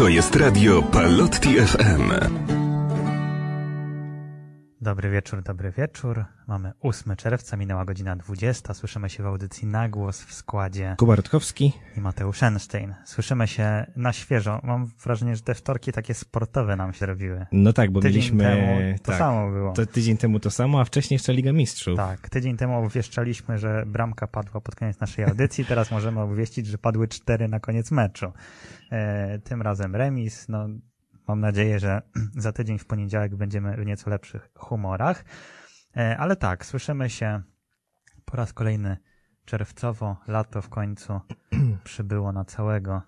To jest radio Palotti FM. Dobry wieczór, dobry wieczór. Mamy 8 czerwca, minęła godzina 20. Słyszymy się w audycji na głos w składzie Kuba Rutkowski. i Mateusz Einstein. Słyszymy się na świeżo. Mam wrażenie, że te wtorki takie sportowe nam się robiły. No tak, bo Tydzień mieliśmy... temu to tak, samo było. To tydzień temu to samo, a wcześniej jeszcze Liga Mistrzów. Tak, tydzień temu obwieszczaliśmy, że bramka padła pod koniec naszej audycji. Teraz możemy obwieścić, że padły cztery na koniec meczu. E, tym razem remis. No, mam nadzieję, że za tydzień w poniedziałek będziemy w nieco lepszych humorach. E, ale tak, słyszymy się po raz kolejny czerwcowo. Lato w końcu przybyło na całego.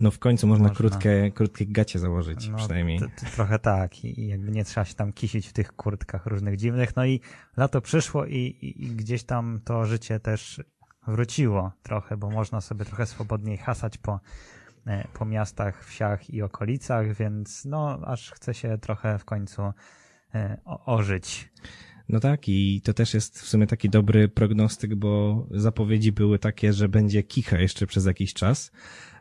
No w końcu można, Można. Krótkie, krótkie gacie założyć No, przynajmniej. trochę tak i, jakby nie trzeba się tam kisić w tych kurtkach różnych dziwnych. No i lato przyszło i, i, i gdzieś tam to życie też wróciło trochę, bo można sobie trochę swobodniej hasać po, po miastach, wsiach i okolicach, więc no aż chce się trochę w końcu e, ożyć. No tak, i to też jest w sumie taki dobry prognostyk, bo zapowiedzi były takie, że będzie kicha jeszcze przez jakiś czas,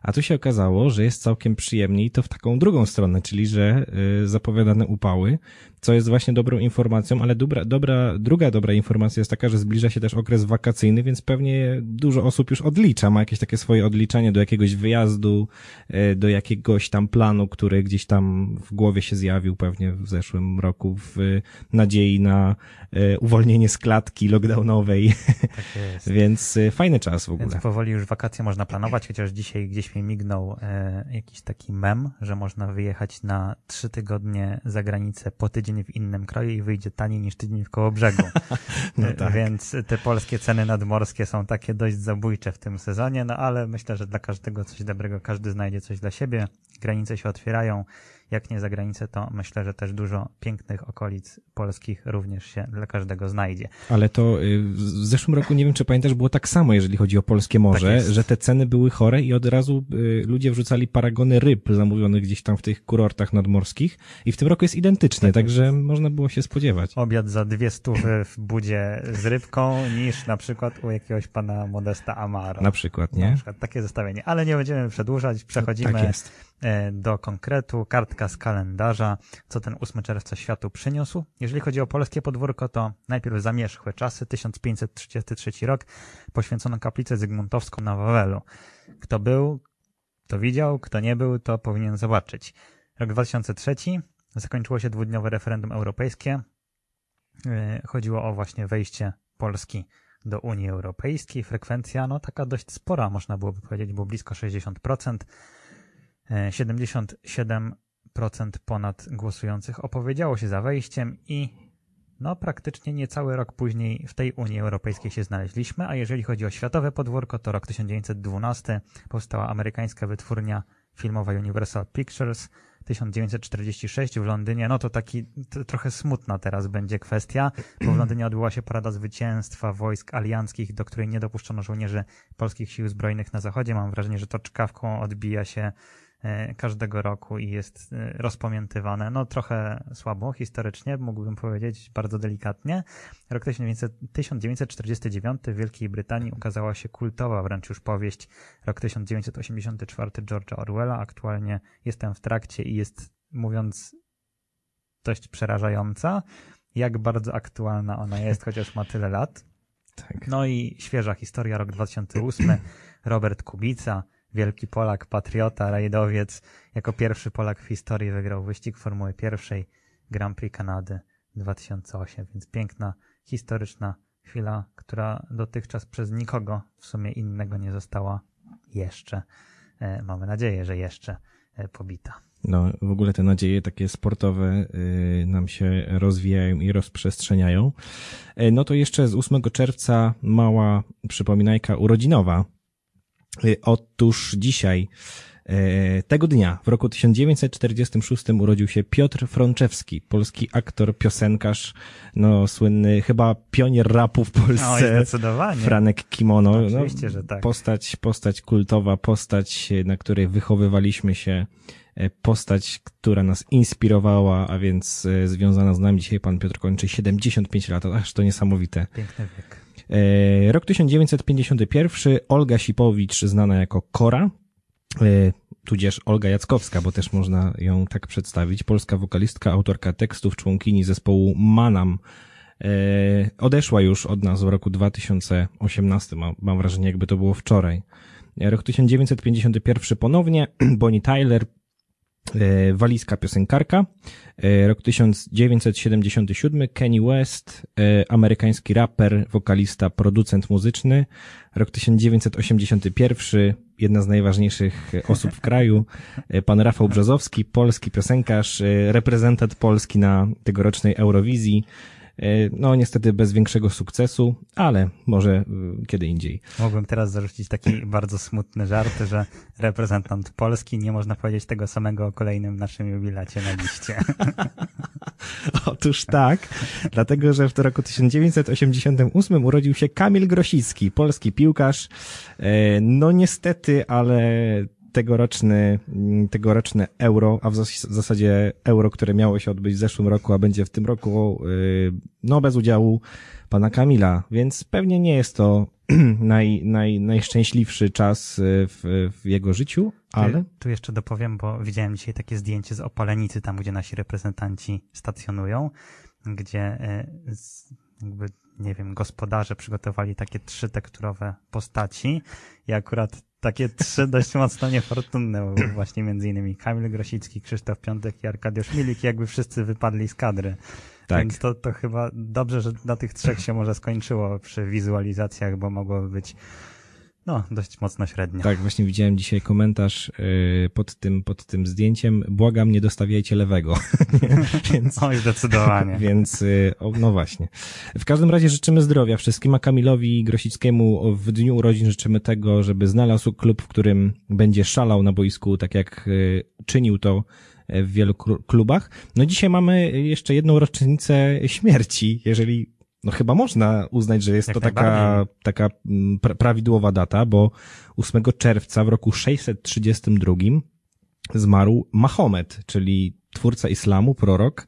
a tu się okazało, że jest całkiem przyjemnie i to w taką drugą stronę, czyli że y, zapowiadane upały, co jest właśnie dobrą informacją, ale dobra, dobra, druga dobra informacja jest taka, że zbliża się też okres wakacyjny, więc pewnie dużo osób już odlicza, ma jakieś takie swoje odliczanie do jakiegoś wyjazdu, y, do jakiegoś tam planu, który gdzieś tam w głowie się zjawił pewnie w zeszłym roku w y, nadziei na uwolnienie z klatki lockdownowej, Tak jest. więc fajny czas w ogóle. Więc powoli już wakacje można planować, chociaż dzisiaj gdzieś mi mignął e, jakiś taki mem, że można wyjechać na trzy tygodnie za granicę po tydzień w innym kraju i wyjdzie taniej niż tydzień w koło brzegu. No E, tak. Więc te polskie ceny nadmorskie są takie dość zabójcze w tym sezonie, no ale myślę, że dla każdego coś dobrego, każdy znajdzie coś dla siebie. Granice się otwierają. Jak nie za granicę, to myślę, że też dużo pięknych okolic polskich również się dla każdego znajdzie. Ale to y, w zeszłym roku, nie wiem czy pamiętasz, było tak samo, jeżeli chodzi o polskie morze, jest. że te ceny były chore i od razu y, ludzie wrzucali paragony ryb zamówionych gdzieś tam w tych kurortach nadmorskich i w tym roku jest identycznie, także można było się spodziewać. obiad za dwie stówy w budzie z rybką niż na przykład u jakiegoś pana Modesta Amaro. Na przykład, Na nie? przykład takie zestawienie. Ale nie będziemy przedłużać, przechodzimy Tak jest. e, do konkretu. Kartka z kalendarza, co ten 8 czerwca światu przyniósł. Jeżeli chodzi o polskie podwórko, to najpierw zamierzchłe czasy, 1533 rok, poświęcono kaplicę zygmuntowską na Wawelu. Kto był, to widział, kto nie był, to powinien zobaczyć. Rok 2003 zakończyło się dwudniowe referendum europejskie. E, Chodziło o właśnie wejście Polski do Unii Europejskiej. Frekwencja, no taka dość spora, można byłoby powiedzieć, było blisko 60%. E, 77% ponad głosujących opowiedziało się za wejściem i no praktycznie niecały rok później w tej Unii Europejskiej się znaleźliśmy, a jeżeli chodzi o światowe podwórko, to rok 1912 powstała amerykańska wytwórnia filmowa Universal Pictures, 1946 w Londynie, no to taki to trochę smutna teraz będzie kwestia, bo w Londynie odbyła się parada zwycięstwa wojsk alianckich, do której nie dopuszczono żołnierzy polskich sił zbrojnych na zachodzie. Mam wrażenie, że to czkawką odbija się e, każdego roku i jest e, rozpamiętywane. No trochę słabo historycznie, mógłbym powiedzieć bardzo delikatnie. Rok 1900 1949 w Wielkiej Brytanii ukazała się kultowa wręcz już powieść. Rok 1984 George'a Orwella. Aktualnie jestem w trakcie i jest, mówiąc dość przerażająca, jak bardzo aktualna ona jest, chociaż ma tyle lat. Tak. No i świeża historia, rok 2008. Robert Kubica, wielki Polak, patriota, rajdowiec, jako pierwszy Polak w historii wygrał wyścig Formuły pierwszej Grand Prix Kanady 2008, więc piękna, historyczna chwila, która dotychczas przez nikogo w sumie innego nie została jeszcze, e, mamy nadzieję, że jeszcze e, pobita. No, w ogóle te nadzieje takie sportowe y, nam się rozwijają i rozprzestrzeniają. E, No to jeszcze z 8 czerwca mała przypominajka urodzinowa. Y, Otóż dzisiaj, e, tego dnia, w roku 1946 urodził się Piotr Frączewski, polski aktor, piosenkarz, no słynny chyba pionier rapu w Oj, Polsce. zdecydowanie. Franek Kimono. No, Oczywiście, że tak. Postać, postać kultowa, postać, na której wychowywaliśmy się, e, postać, która nas inspirowała, a więc e, związana z nami dzisiaj pan Piotr kończy 75 lat, aż to niesamowite. Piękny wiek. E, Rok 1951, Olga Sipowicz, znana jako Kora. E, tudzież Olga Jackowska, bo też można ją tak przedstawić, polska wokalistka, autorka tekstów, członkini zespołu Manam, e, odeszła już od nas w roku 2018, mam, mam wrażenie jakby to było wczoraj. Rok 1951 ponownie, Bonnie Tyler, e, walizka piosenkarka. E, Rok 1977 Kenny West, e, amerykański raper, wokalista, producent muzyczny. Rok 1981 jedna z najważniejszych osób w kraju, pan Rafał Brzozowski, polski piosenkarz, reprezentant Polski na tegorocznej Eurowizji. E, No niestety bez większego sukcesu, ale może e, kiedy indziej. Mógłbym teraz zarzucić taki bardzo smutny żart, że reprezentant Polski nie można powiedzieć tego samego o kolejnym naszym jubilacie na liście. Otóż tak, dlatego że w roku 1988 urodził się Kamil Grosicki, polski piłkarz. E, No niestety, ale tegoroczny, tegoroczne euro, a w zas- w zasadzie euro, które miało się odbyć w zeszłym roku, a będzie w tym roku, y, no bez udziału pana Kamila, więc pewnie nie jest to naj, naj, najszczęśliwszy czas y, w, w jego życiu, ale Tu, tu jeszcze dopowiem, bo widziałem dzisiaj takie zdjęcie z Opalenicy, tam gdzie nasi reprezentanci stacjonują, gdzie z, jakby, nie wiem, gospodarze przygotowali takie trzy tekturowe postaci. I akurat takie trzy dość mocno niefortunne, bo właśnie między innymi Kamil Grosicki, Krzysztof Piątek i Arkadiusz Milik, jakby wszyscy wypadli z kadry. tak. Więc to, to chyba dobrze, że na tych trzech się może skończyło przy wizualizacjach, bo mogłoby być no, dość mocno średnio. Tak, właśnie widziałem dzisiaj komentarz y, pod tym, pod tym zdjęciem. Błagam, nie dostawiajcie lewego. Więc, Oj, zdecydowanie. więc y, o, no właśnie. W każdym razie życzymy zdrowia wszystkim, a Kamilowi Grosickiemu w dniu urodzin życzymy tego, żeby znalazł klub, w którym będzie szalał na boisku, tak jak y, czynił to w wielu klubach. No dzisiaj mamy jeszcze jedną rocznicę śmierci, jeżeli no chyba można uznać, że jest Jak to taka, taka mm, pra- prawidłowa data, bo 8 czerwca w roku 632 zmarł Mahomet, czyli twórca islamu, prorok,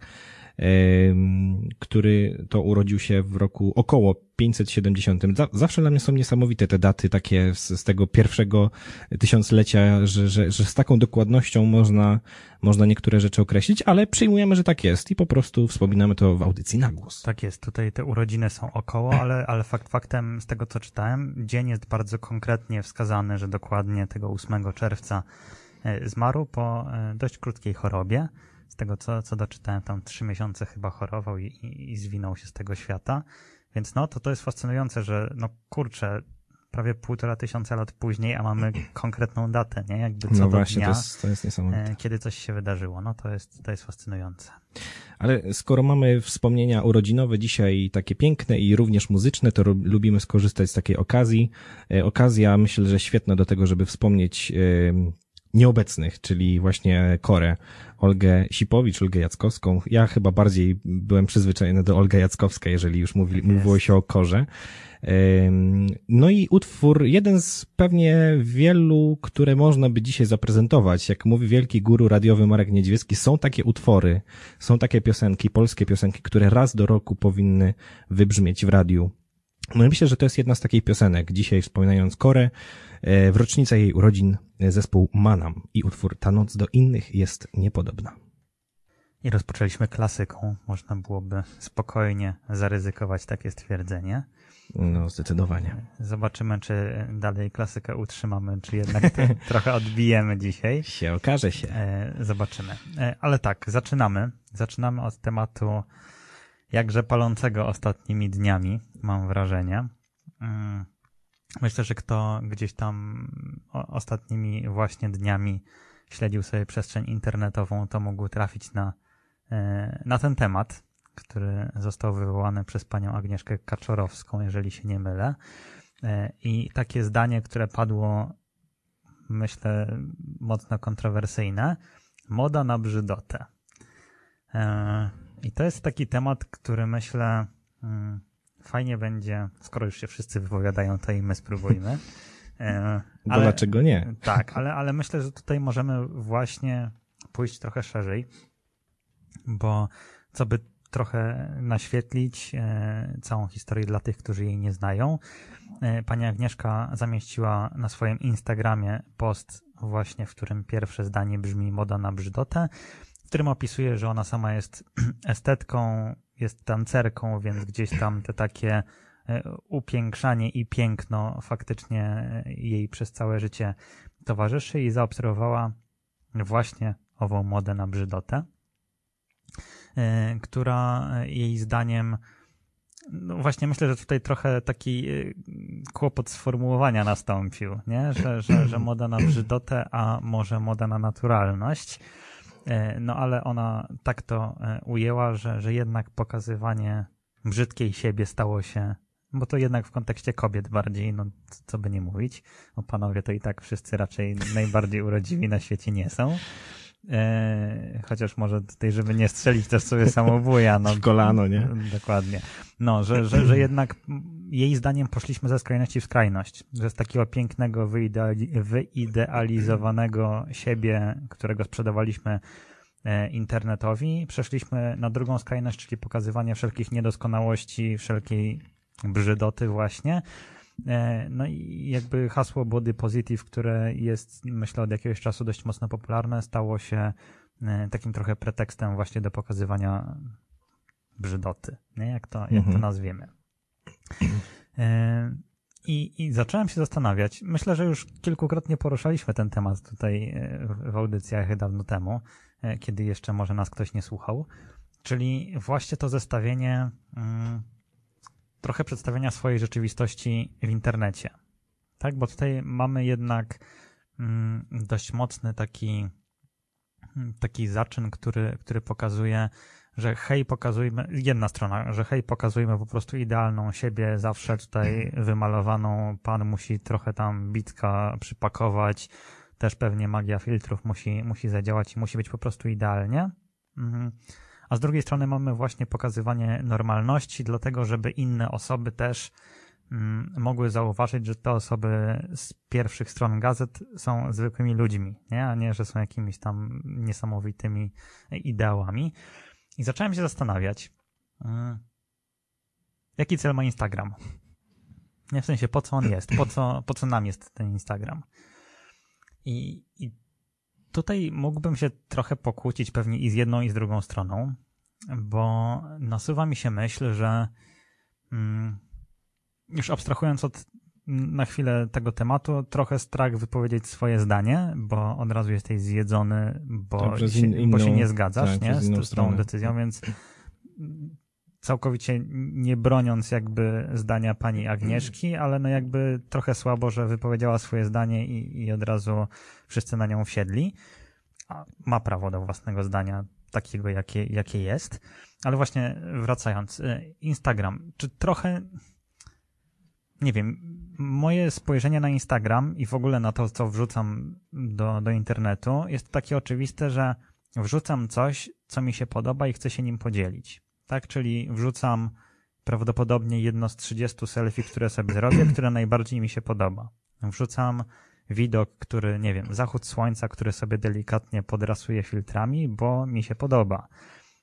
który to urodził się w roku około 570. Za- Zawsze dla mnie są niesamowite te daty takie z, z tego pierwszego tysiąclecia, że, że, że z taką dokładnością można, można niektóre rzeczy określić, ale przyjmujemy, że tak jest i po prostu wspominamy to w audycji na głos. Tak jest, tutaj te urodziny są około, ale, ale fakt faktem, z tego co czytałem, dzień jest bardzo konkretnie wskazany, że dokładnie tego 8 czerwca e, zmarł po e, dość krótkiej chorobie. Z tego co, co doczytałem, tam trzy miesiące chyba chorował i, i, i zwinął się z tego świata. Więc no, to to jest fascynujące, że no kurczę, prawie półtora tysiąca lat później, a mamy konkretną datę, nie? Jakby co No do właśnie, dnia, to jest, to jest niesamowite. e, kiedy coś się wydarzyło. No to jest, to jest fascynujące. Ale skoro mamy wspomnienia urodzinowe dzisiaj takie piękne i również muzyczne, to lubimy skorzystać z takiej okazji. E, Okazja myślę, że świetna do tego, żeby wspomnieć nieobecnych, czyli właśnie Korę, Olgę Sipowicz, Olgę Jackowską. Ja chyba bardziej byłem przyzwyczajony do Olga Jackowska, jeżeli już mówi, Tak mówiło się o Korze. No i utwór, jeden z pewnie wielu, które można by dzisiaj zaprezentować. Jak mówi wielki guru radiowy Marek Niedźwiecki, są takie utwory, są takie piosenki, polskie piosenki, które raz do roku powinny wybrzmieć w radiu. No i myślę, że to jest jedna z takich piosenek. Dzisiaj wspominając Korę, e, w rocznicę jej urodzin zespół Manam i utwór Ta noc do innych jest niepodobna. I rozpoczęliśmy klasyką. Można byłoby spokojnie zaryzykować takie stwierdzenie. No, zdecydowanie. Zobaczymy, czy dalej klasykę utrzymamy, czy jednak trochę odbijemy dzisiaj. Się okaże się. E, Zobaczymy. E, Ale tak, zaczynamy. Zaczynamy od tematu jakże palącego ostatnimi dniami, mam wrażenie. Mm, Myślę, że kto gdzieś tam ostatnimi właśnie dniami śledził sobie przestrzeń internetową, to mógł trafić na, e, na ten temat, który został wywołany przez panią Agnieszkę Kaczorowską, jeżeli się nie mylę. E, I takie zdanie, które padło, myślę, mocno kontrowersyjne. Moda na brzydotę. I to jest taki temat, który myślę mm, fajnie będzie, skoro już się wszyscy wypowiadają, to i my spróbujmy. E, Bo dlaczego nie? tak, ale, ale myślę, że tutaj możemy właśnie pójść trochę szerzej, bo co by trochę naświetlić e, całą historię dla tych, którzy jej nie znają. E, pani Agnieszka zamieściła na swoim Instagramie post właśnie, w którym pierwsze zdanie brzmi moda na brzydotę, którym opisuje, że ona sama jest estetką, jest tancerką, więc gdzieś tam te takie e, upiększanie i piękno faktycznie e, jej przez całe życie towarzyszy i zaobserwowała właśnie ową modę na brzydotę, e, która jej zdaniem no właśnie myślę, że tutaj trochę taki kłopot sformułowania nastąpił, nie? Że, że, że moda na brzydotę, a może moda na naturalność. E, no ale ona tak to e, ujęła, że, że jednak pokazywanie brzydkiej siebie stało się, bo to jednak w kontekście kobiet bardziej, no co by nie mówić, o panowie to i tak wszyscy raczej najbardziej urodziwi na świecie nie są. E, chociaż może tutaj, żeby nie strzelić też sobie samobuja. No, w kolano, nie? Dokładnie. No, że, że, że jednak jej zdaniem poszliśmy ze skrajności w skrajność. Że z takiego pięknego, wyidealizowanego siebie, którego sprzedawaliśmy e, internetowi, przeszliśmy na drugą skrajność, czyli pokazywanie wszelkich niedoskonałości, wszelkiej brzydoty właśnie. E, no i jakby hasło body positive, które jest myślę od jakiegoś czasu dość mocno popularne, stało się e, takim trochę pretekstem właśnie do pokazywania brzydoty, nie? Jak, to, jak to mhm. nazwiemy. E, I, I zacząłem się zastanawiać. Myślę, że już kilkukrotnie poruszaliśmy ten temat tutaj w audycjach dawno temu, kiedy jeszcze może nas ktoś nie słuchał. Czyli właśnie to zestawienie mm, trochę przedstawienia swojej rzeczywistości w internecie. Tak, bo tutaj mamy jednak mm, dość mocny taki, taki zaczyn, który, który pokazuje, że hej, pokazujmy, jedna strona, że hej, pokazujmy po prostu idealną siebie, zawsze tutaj wymalowaną, pan musi trochę tam bitka przypakować, też pewnie magia filtrów musi, musi zadziałać i musi być po prostu idealnie. Mhm a z drugiej strony mamy właśnie pokazywanie normalności, dlatego żeby inne osoby też mm, mogły zauważyć, że te osoby z pierwszych stron gazet są zwykłymi ludźmi, nie? a nie, że są jakimiś tam niesamowitymi ideałami. I zacząłem się zastanawiać, mm, jaki cel ma Instagram? Nie w sensie, po co on jest, po co, po co nam jest ten Instagram. I, i Tutaj mógłbym się trochę pokłócić pewnie i z jedną, i z drugą stroną, bo nasuwa mi się myśl, że mm, już abstrahując od na chwilę tego tematu, trochę strach wypowiedzieć swoje zdanie, bo od razu jesteś zjedzony, bo, tak, się, inną, bo się nie zgadzasz tak, nie, z, z tą decyzją, więc całkowicie nie broniąc jakby zdania pani Agnieszki, ale no jakby trochę słabo, że wypowiedziała swoje zdanie i, i od razu wszyscy na nią wsiedli. A ma prawo do własnego zdania, takiego jakie, jakie jest. Ale właśnie wracając, y, Instagram, czy trochę nie wiem, moje spojrzenie na Instagram i w ogóle na to, co wrzucam do, do internetu, jest takie oczywiste, że wrzucam coś, co mi się podoba i chcę się nim podzielić tak? Czyli wrzucam prawdopodobnie jedno z 30 selfie, które sobie zrobię, które najbardziej mi się podoba. Wrzucam widok, który, nie wiem, zachód słońca, który sobie delikatnie podrasuję filtrami, bo mi się podoba.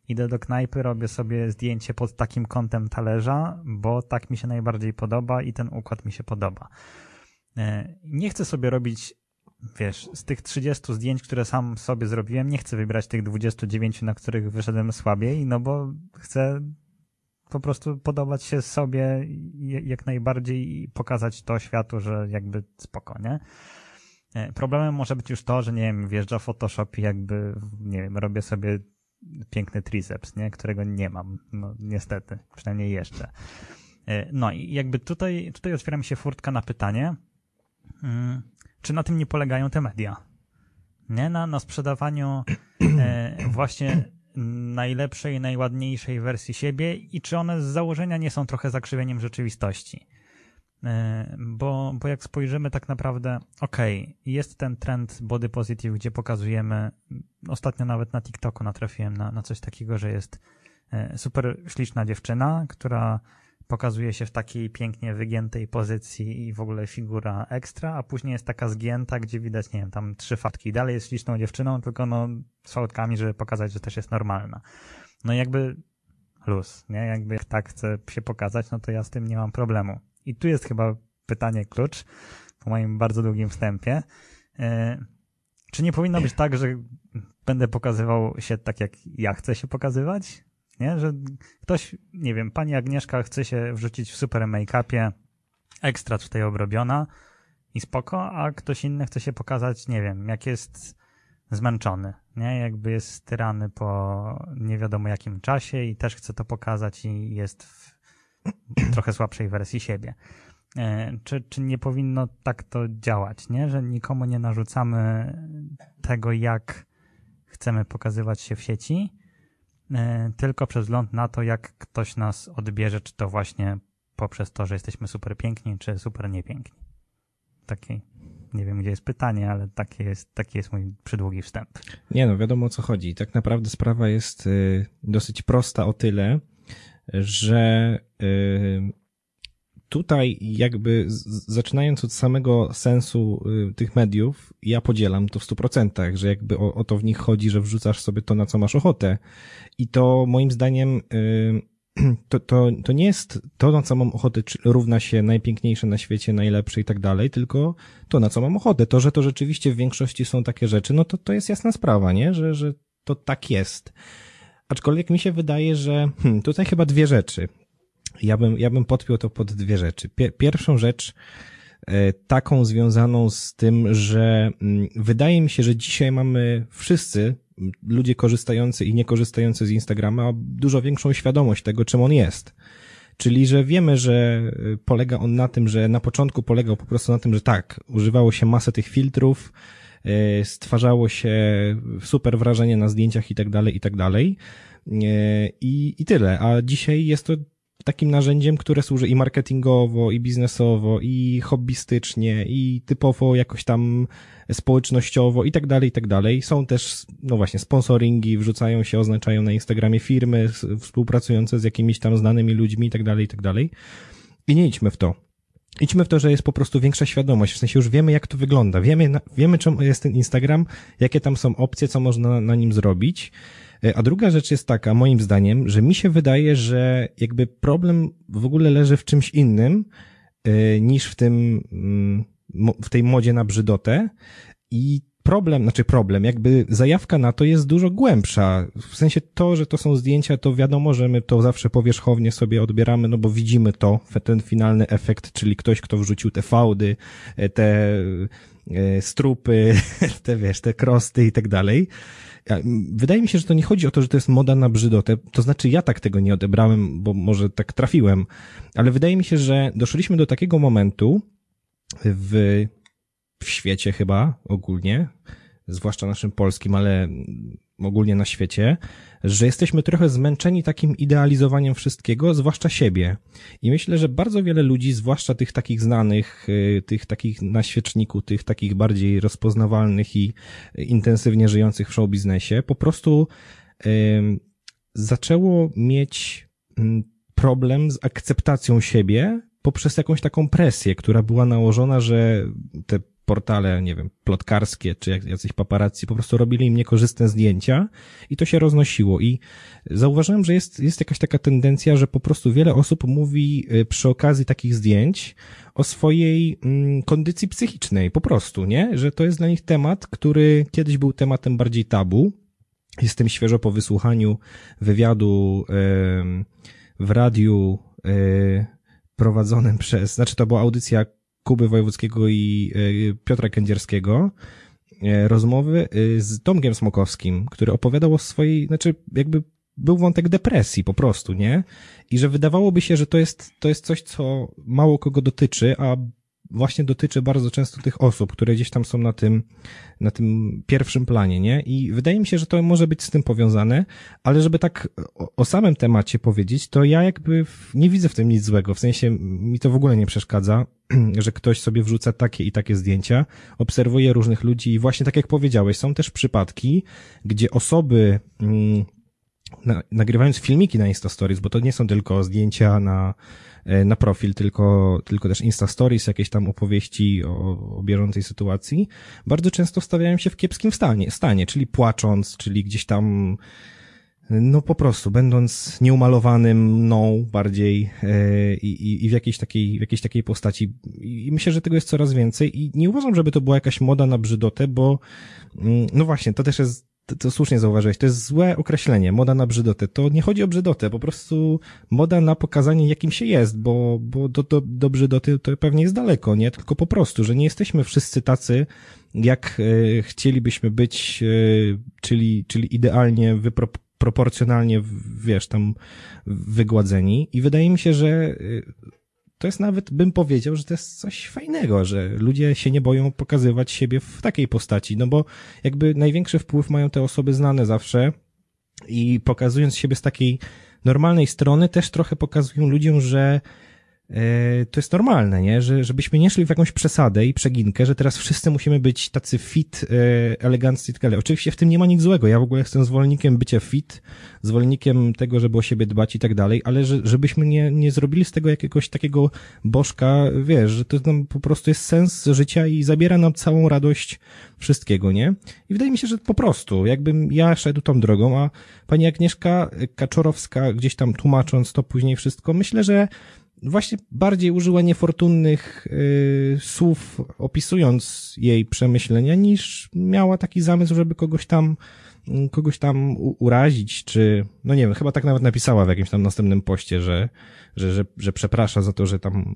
Idę do knajpy, robię sobie zdjęcie pod takim kątem talerza, bo tak mi się najbardziej podoba i ten układ mi się podoba. E, nie chcę sobie robić wiesz, z tych 30 zdjęć, które sam sobie zrobiłem, nie chcę wybrać tych 29, na których wyszedłem słabiej, no bo chcę po prostu podobać się sobie jak najbardziej i pokazać to światu, że jakby spoko, nie? E, problemem może być już to, że nie wiem, wjeżdża Photoshop i jakby, nie wiem, robię sobie piękny triceps, nie? Którego nie mam, no niestety, przynajmniej jeszcze. E, no i jakby tutaj, tutaj otwiera mi się furtka na pytanie, mm, czy na tym nie polegają te media? Nie? Na, na sprzedawaniu e, właśnie najlepszej, najładniejszej wersji siebie i czy one z założenia nie są trochę zakrzywieniem rzeczywistości. E, bo, bo jak spojrzymy tak naprawdę, okej, okay, jest ten trend body positive, gdzie pokazujemy, ostatnio nawet na TikToku natrafiłem na, na coś takiego, że jest e, super śliczna dziewczyna, która pokazuje się w takiej pięknie wygiętej pozycji i w ogóle figura ekstra, a później jest taka zgięta, gdzie widać, nie wiem, tam trzy fatki. Dalej jest śliczną dziewczyną, tylko no z fatkami, żeby pokazać, że też jest normalna. No jakby luz, nie? Jakby jak tak chce się pokazać, no to ja z tym nie mam problemu. I tu jest chyba pytanie klucz po moim bardzo długim wstępie. E, czy nie powinno być tak, że będę pokazywał się tak, jak ja chcę się pokazywać? Nie? Że ktoś, nie wiem, pani Agnieszka chce się wrzucić w super make-upie, ekstra tutaj obrobiona i spoko, a ktoś inny chce się pokazać, nie wiem, jak jest zmęczony, nie? Jakby jest styrany po nie wiadomo jakim czasie i też chce to pokazać i jest w trochę słabszej wersji siebie. E, czy, czy nie powinno tak to działać, nie? Że nikomu nie narzucamy tego, jak chcemy pokazywać się w sieci, tylko przez wzgląd na to, jak ktoś nas odbierze, czy to właśnie poprzez to, że jesteśmy super piękni, czy super niepiękni. Taki, nie wiem, gdzie jest pytanie, ale taki jest, taki jest mój przydługi wstęp. Nie no, wiadomo o co chodzi. Tak naprawdę sprawa jest y, dosyć prosta o tyle, że y, tutaj jakby zaczynając od samego sensu y, tych mediów, ja podzielam to w stu procentach, że jakby o, o, to w nich chodzi, że wrzucasz sobie to, na co masz ochotę. I to moim zdaniem to, to, to nie jest to, na co mam ochotę, równa się najpiękniejsze na świecie, najlepsze i tak dalej, tylko to, na co mam ochotę. To, że to rzeczywiście w większości są takie rzeczy, no to, to jest jasna sprawa, nie? Że, że to tak jest. Aczkolwiek mi się wydaje, że hmm, tutaj chyba dwie rzeczy. Ja bym, ja bym podpiął to pod dwie rzeczy. Pierwszą rzecz, e, taką związaną z tym, że mm, wydaje mi się, że dzisiaj mamy wszyscy, ludzie korzystający i niekorzystający z Instagrama, dużo większą świadomość tego, czym on jest. Czyli, że wiemy, że e, polega on na tym, że na początku polegał po prostu na tym, że tak, używało się masę tych filtrów, e, stwarzało się super wrażenie na zdjęciach i tak dalej, i tak dalej. I, i tyle. A dzisiaj jest to takim narzędziem, które służy i marketingowo, i biznesowo, i hobbystycznie, i typowo jakoś tam społecznościowo i tak dalej, i tak dalej. Są też, no właśnie, sponsoringi, wrzucają się, oznaczają na Instagramie firmy współpracujące z jakimiś tam znanymi ludźmi i tak dalej, i tak dalej. I nie idźmy w to. Idźmy w to, że jest po prostu większa świadomość, w sensie już wiemy, jak to wygląda, wiemy, wiemy czym jest ten Instagram, jakie tam są opcje, co można na nim zrobić. E, a druga rzecz jest taka, moim zdaniem, że mi się wydaje, że jakby problem w ogóle leży w czymś innym e, niż w tym, mm, w tej modzie na brzydotę i problem, znaczy problem, jakby zajawka na to jest dużo głębsza. W sensie to, że to są zdjęcia, to wiadomo, że my to zawsze powierzchownie sobie odbieramy, no bo widzimy to, ten finalny efekt, czyli ktoś, kto wrzucił te fałdy, e, te strupy, te wiesz, te krosty i tak dalej. Wydaje mi się, że to nie chodzi o to, że to jest moda na brzydotę. To znaczy, ja tak tego nie odebrałem, bo może tak trafiłem, ale wydaje mi się, że doszliśmy do takiego momentu w, w świecie chyba ogólnie, zwłaszcza naszym polskim, ale ogólnie na świecie, że jesteśmy trochę zmęczeni takim idealizowaniem wszystkiego, zwłaszcza siebie. I myślę, że bardzo wiele ludzi, zwłaszcza tych takich znanych, y, tych takich na świeczniku, tych takich bardziej rozpoznawalnych i intensywnie żyjących w show biznesie, po prostu zaczęło mieć y, problem z akceptacją siebie poprzez jakąś taką presję, która była nałożona, że te portale, nie wiem, plotkarskie, czy jacyś paparazzi po prostu robili im niekorzystne zdjęcia i to się roznosiło. I zauważyłem, że jest, jest jakaś taka tendencja, że po prostu wiele osób mówi y, przy okazji takich zdjęć o swojej mm, kondycji psychicznej, po prostu, nie? Że to jest dla nich temat, który kiedyś był tematem bardziej tabu. Jestem świeżo po wysłuchaniu wywiadu yy, w radiu yy, prowadzonym przez, znaczy to była audycja Kuby Wojewódzkiego i e, Piotra Kędzierskiego e, rozmowy e, z Tomkiem Smokowskim, który opowiadał o swojej, znaczy jakby był wątek depresji po prostu, nie? I że wydawałoby się, że to jest, to jest coś, co mało kogo dotyczy, a właśnie dotyczy bardzo często tych osób, które gdzieś tam są na tym, na tym pierwszym planie, nie? I wydaje mi się, że to może być z tym powiązane, ale żeby tak o, o samym temacie powiedzieć, to ja jakby nie widzę w tym nic złego, w sensie mi to w ogóle nie przeszkadza, że ktoś sobie wrzuca takie i takie zdjęcia, obserwuje różnych ludzi i właśnie tak jak powiedziałeś, są też przypadki, gdzie osoby, mm, na, nagrywając filmiki na Insta Stories, bo to nie są tylko zdjęcia na, E, na profil, tylko, tylko też Insta Stories, jakieś tam opowieści o, o bieżącej sytuacji, bardzo często stawiają się w kiepskim stanie, stanie, czyli płacząc, czyli gdzieś tam no po prostu, będąc nieumalowanym mną bardziej e, i, i w, jakiejś takiej, w jakiejś takiej postaci. I myślę, że tego jest coraz więcej i nie uważam, żeby to była jakaś moda na brzydotę, bo mm, no właśnie, to też jest to, to słusznie zauważyłeś, to jest złe określenie, moda na brzydotę. To nie chodzi o brzydotę, po prostu moda na pokazanie, jakim się jest, bo, bo do, do, do brzydoty to pewnie jest daleko, nie? Tylko po prostu, że nie jesteśmy wszyscy tacy, jak e, chcielibyśmy być, e, czyli, czyli idealnie wypro, proporcjonalnie, wiesz, tam wygładzeni. I wydaje mi się, że e, to jest nawet, bym powiedział, że to jest coś fajnego, że ludzie się nie boją pokazywać siebie w takiej postaci, no bo jakby największy wpływ mają te osoby znane zawsze i pokazując siebie z takiej normalnej strony też trochę pokazują ludziom, że to jest normalne, nie? Że, żebyśmy nie szli w jakąś przesadę i przeginkę, że teraz wszyscy musimy być tacy fit, e, eleganccy i tak dalej. Oczywiście w tym nie ma nic złego. Ja w ogóle jestem zwolennikiem bycia fit, zwolennikiem tego, żeby o siebie dbać i tak dalej, ale że, żebyśmy nie, nie zrobili z tego jakiegoś takiego bożka, wiesz, że to tam po prostu jest sens życia i zabiera nam całą radość wszystkiego, nie? I wydaje mi się, że po prostu, jakbym ja szedł tą drogą, a pani Agnieszka Kaczorowska gdzieś tam tłumacząc to później wszystko, myślę, że właśnie bardziej użyła niefortunnych y, słów opisując jej przemyślenia, niż miała taki zamysł, żeby kogoś tam mm, kogoś tam urazić, czy, no nie wiem, chyba tak nawet napisała w jakimś tam następnym poście, że, że, że, że przeprasza za to, że tam